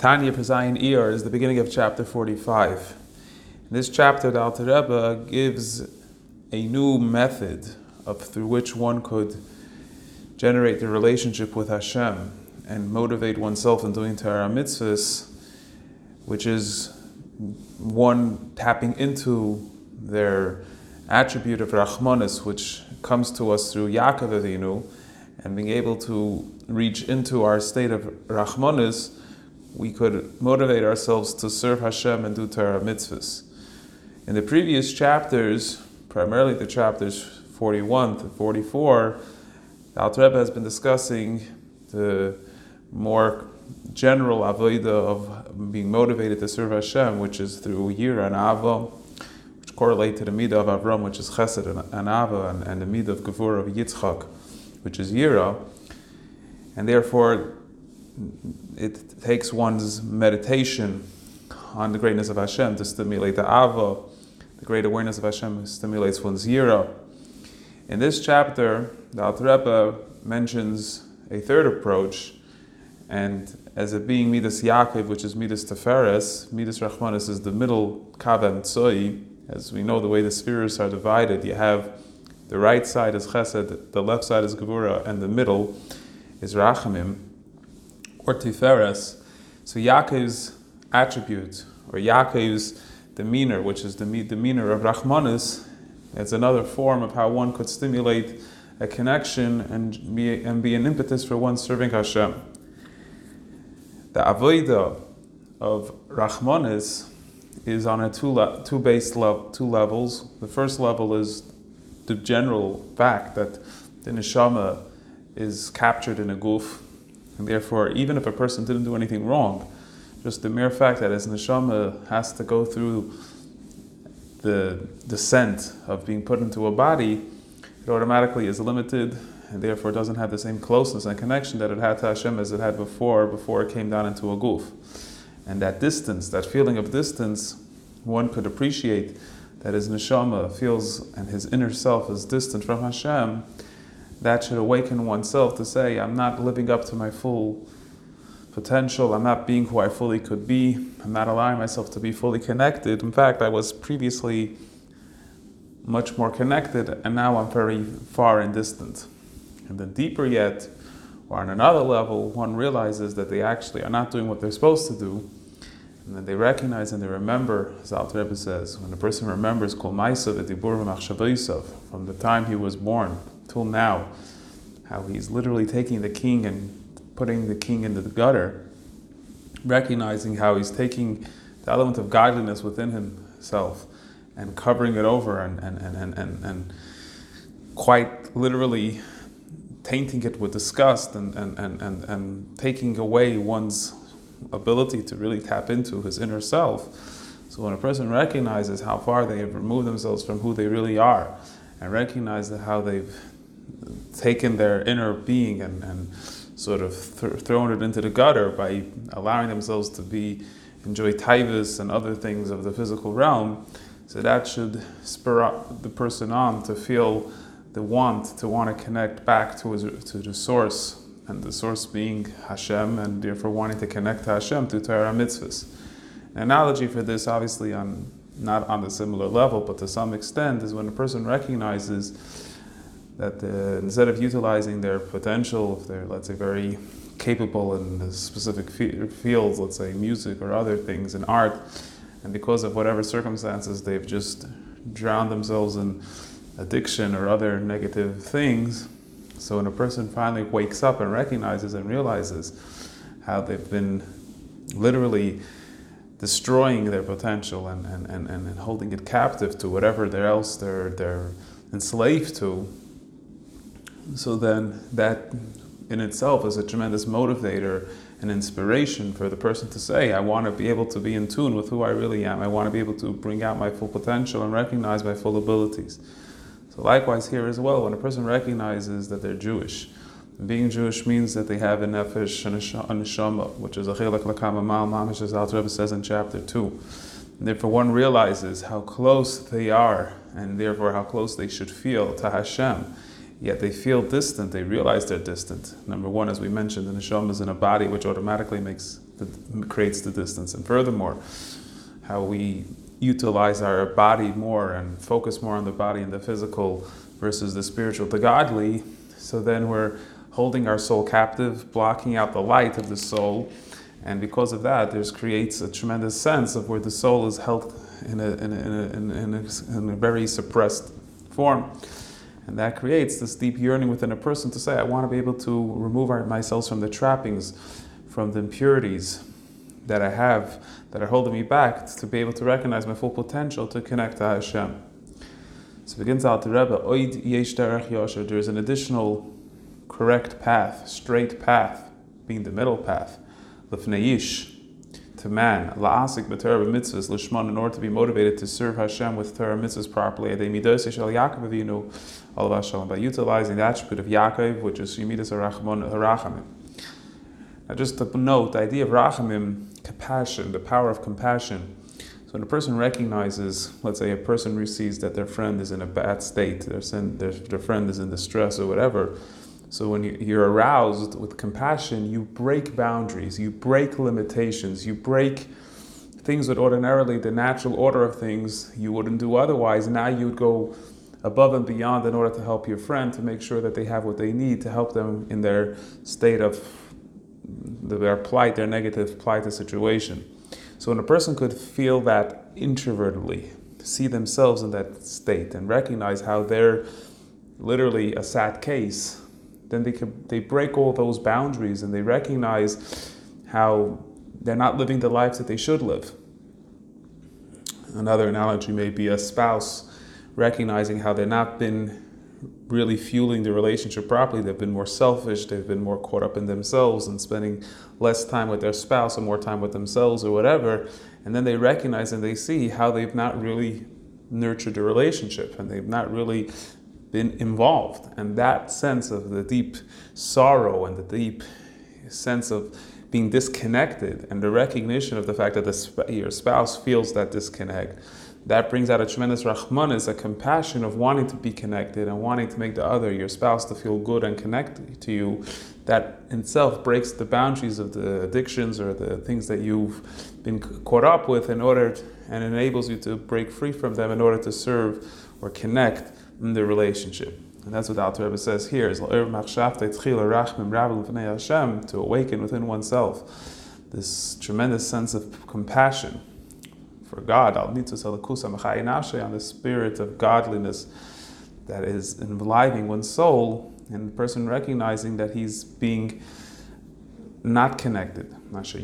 Tanya Pezayin Iyar is the beginning of chapter 45. In this chapter, the Alter Rebbe gives a new method of through which one could generate the relationship with Hashem and motivate oneself in doing Torah mitzvahs, which is one tapping into their attribute of Rachmanis, which comes to us through Yaakov Avinu, and being able to reach into our state of Rachmanis, we could motivate ourselves to serve Hashem and do Torah mitzvahs. In the previous chapters, primarily the chapters 41 to 44, the Alter Rebbe has been discussing the more general avodah of being motivated to serve Hashem, which is through yira and ava, which correlate to the midah of Avram, which is chesed and ava, and, and the midah of gevur of Yitzchak, which is yira, and therefore it takes one's meditation on the greatness of Hashem to stimulate the ava. The great awareness of Hashem stimulates one's yira. In this chapter, the Alter Rebbe mentions a third approach, and as it being Midas Yaakov, which is Midas Tiferes, Midas Rachmanis is the middle Kav Tzoi. As we know, the way the spheres are divided, you have the right side is Chesed, the left side is Gevura, and the middle is Rachamim, or Tiferes. So Yaakov's attribute, or Yaakov's demeanor, which is the demeanor of Rachmanis, it's another form of how one could stimulate a connection and be, and be an impetus for one serving Hashem. The avodah of Rachmanis is on a two, le- two base level, two levels. The first level is the general fact that the neshama is captured in a goof, and therefore, even if a person didn't do anything wrong, just the mere fact that his neshama has to go through the descent of being put into a body, it automatically is limited and therefore doesn't have the same closeness and connection that it had to Hashem as it had before, before it came down into a goof. And that distance, that feeling of distance, one could appreciate that his neshama feels and his inner self is distant from Hashem. That should awaken oneself to say, I'm not living up to my full potential. I'm not being who I fully could be. I'm not allowing myself to be fully connected. In fact, I was previously much more connected, and now I'm very far and distant. And then, deeper yet, or on another level, one realizes that they actually are not doing what they're supposed to do. And then they recognize and they remember, as Alter Rebbe says, when a person remembers Kol Maisav from the time he was born till now, how he's literally taking the king and putting the king into the gutter, recognizing how he's taking the element of godliness within himself and covering it over and, and, and, and, and, quite literally tainting it with disgust and, and, and, and, and taking away one's ability to really tap into his inner self. So when a person recognizes how far they have removed themselves from who they really are and recognize how they've taken their inner being and, and sort of th- thrown it into the gutter by allowing themselves to be enjoy taivas and other things of the physical realm. So that should spur up the person on to feel the want to want to connect back to his, to the source, and the source being Hashem, and therefore wanting to connect to Hashem through Torah mitzvahs. An analogy for this, obviously, on not on the similar level, but to some extent, is when a person recognizes that uh, instead of utilizing their potential, if they're, let's say, very capable in specific fields, let's say music or other things, in art, and because of whatever circumstances, they've just drowned themselves in addiction or other negative things. So when a person finally wakes up and recognizes and realizes how they've been literally destroying their potential and, and, and, and holding it captive to whatever else they're, they're enslaved to, so then that in itself is a tremendous motivator and inspiration for the person to say, I want to be able to be in tune with who I really am. I want to be able to bring out my full potential and recognize my full abilities. So, likewise, here as well, when a person recognizes that they're Jewish, being Jewish means that they have a nefesh and a neshama, which is a chilak lakama mal mamish, as Rebbe says in chapter 2. And therefore, one realizes how close they are, and therefore how close they should feel to Hashem yet they feel distant, they realize they're distant. Number one, as we mentioned, the neshama is in a body which automatically makes that creates the distance. And furthermore, how we utilize our body more and focus more on the body and the physical versus the spiritual, the godly. So then we're holding our soul captive, blocking out the light of the soul. And because of that, there's creates a tremendous sense of where the soul is held in a, in a, in a, in a, in a very suppressed form. And that creates this deep yearning within a person to say, I want to be able to remove myself from the trappings, from the impurities that I have that are holding me back to be able to recognize my full potential to connect to Hashem. So begins out the Rebbe, Oid Yesh Derech Yosher, there is an additional correct path, straight path, being the middle path, Lefneish, to man, La'asik b'Torah mitzvahs, Lishman, in order to be motivated to serve Hashem with Torah mitzvahs properly, by utilizing the attribute of Yaakov, which is Yemidas Harachamim. Now, just to note, the idea of Rachamim, compassion, the power of compassion, so when a person recognizes, let's say a person receives that their friend is in a bad state, their, their, their friend is in distress or whatever, so when you're aroused with compassion, you break boundaries, you break limitations, you break things that ordinarily the natural order of things you wouldn't do otherwise. Now you'd go above and beyond in order to help your friend to make sure that they have what they need to help them in their state of their plight, their negative plight, the situation. So when a person could feel that introvertedly, see themselves in that state and recognize how they're literally a sad case, then they can they break all those boundaries and they recognize how they're not living the lives that they should live. Another analogy may be a spouse recognizing how they've not been really fueling the relationship properly. They've been more selfish, they've been more caught up in themselves and spending less time with their spouse and more time with themselves or whatever. And then they recognize and they see how they've not really nurtured the relationship and they've not really been involved. And that sense of the deep sorrow and the deep sense of being disconnected and the recognition of the fact that the, your spouse feels that disconnect that brings out a tremendous rahmanis, a compassion of wanting to be connected and wanting to make the other, your spouse, to feel good and connect to you. That in itself breaks the boundaries of the addictions or the things that you've been caught up with in order to, and enables you to break free from them in order to serve or connect in the relationship. And that's what the Alter Rebbe says here: is to awaken within oneself this tremendous sense of compassion for God, on the spirit of godliness that is enlivening one's soul, and the person recognizing that he's being not connected. First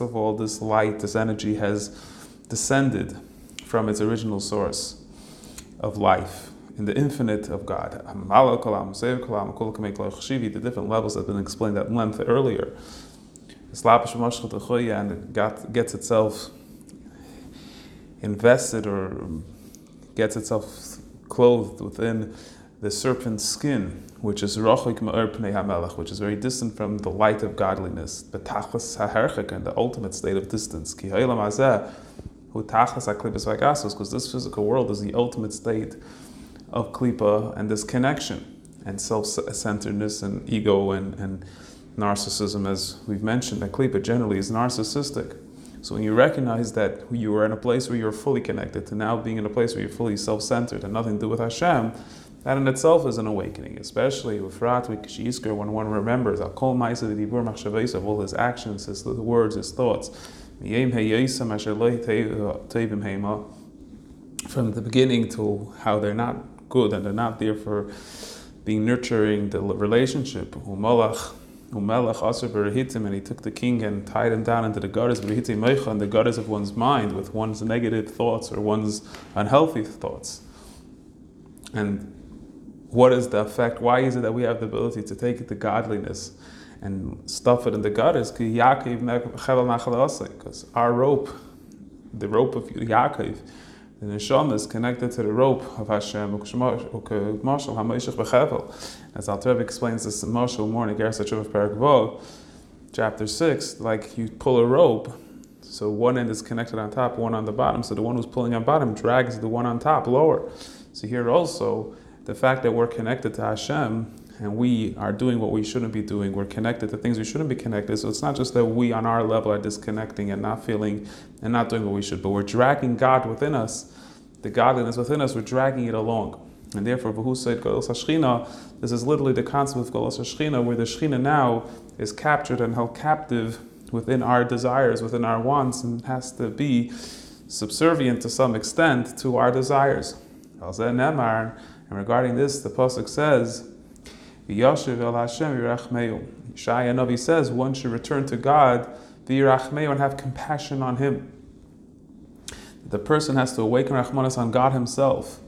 of all, this light, this energy has descended from its original source of life in the infinite of God. The different levels have been explained at length earlier and it gets itself invested or gets itself clothed within the serpent's skin, which is hamelech, which is very distant from the light of godliness, betachas haherchik, and the ultimate state of distance. Because this physical world is the ultimate state of klipa and this connection and self-centeredness and ego and, and narcissism, as we've mentioned, that klipa generally is narcissistic. So when you recognize that you are in a place where you're fully connected to now being in a place where you're fully self-centered and nothing to do with Hashem, that in itself is an awakening, especially with Ratwik Shisker, when one remembers of all his actions, his words, his thoughts. From the beginning to how they're not good and they're not there for being nurturing the relationship and he took the king and tied him down into the gutters and the gutters of one's mind with one's negative thoughts or one's unhealthy thoughts. And what is the effect? Why is it that we have the ability to take the godliness and stuff it in the gutters? Because our rope, the rope of Yaakov, the neshama is connected to the rope of Hashem. As Alter explains this in in Ger of chapter 6, like you pull a rope, so one end is connected on top, one on the bottom, so the one who's pulling on bottom drags the one on top lower. So here also, the fact that we're connected to Hashem and we are doing what we shouldn't be doing. We're connected to things we shouldn't be connected. So it's not just that we on our level are disconnecting and not feeling and not doing what we should, but we're dragging God within us, the godliness within us, we're dragging it along. And therefore, Vahu said, Golos Hashchina, this is literally the concept of Golos Hashchina, where the Shechina now is captured and held captive within our desires, within our wants, and has to be subservient to some extent to our desires. And regarding this, the Pasuk says, Yashiv el Hashem yirachmeu. Shaya Navi says one should return to God, v'yirachmeu, and have compassion on Him. The person has to awaken Rahmanas on God Himself.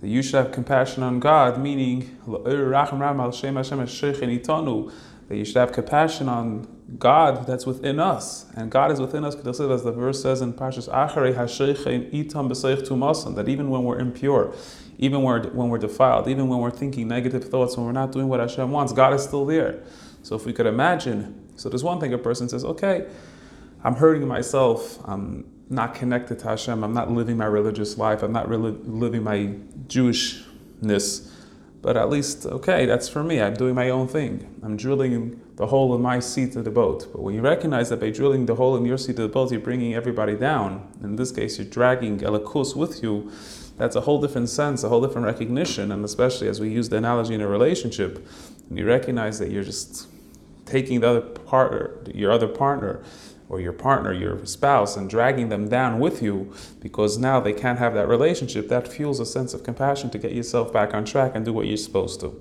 That you should have compassion on God, meaning that you should have compassion on God that's within us, and God is within us. As the verse says in Parshas Acharei, Hashemichem Itam B'seich Tumasim, that even when we're impure, even when we're, when we're defiled, even when we're thinking negative thoughts, when we're not doing what Hashem wants, God is still there. So if we could imagine, so there's one thing a person says, okay, I'm hurting myself. I'm not connected to Hashem. I'm not living my religious life. I'm not really living my Jewishness. But at least, okay, that's for me. I'm doing my own thing. I'm drilling the hole in my seat of the boat. But when you recognize that by drilling the hole in your seat of the boat, you're bringing everybody down. In this case, you're dragging Elokus with you. That's a whole different sense, a whole different recognition. And especially as we use the analogy in a relationship, and you recognize that you're just taking the other partner, your other partner, or your partner, your spouse, and dragging them down with you because now they can't have that relationship, that fuels a sense of compassion to get yourself back on track and do what you're supposed to.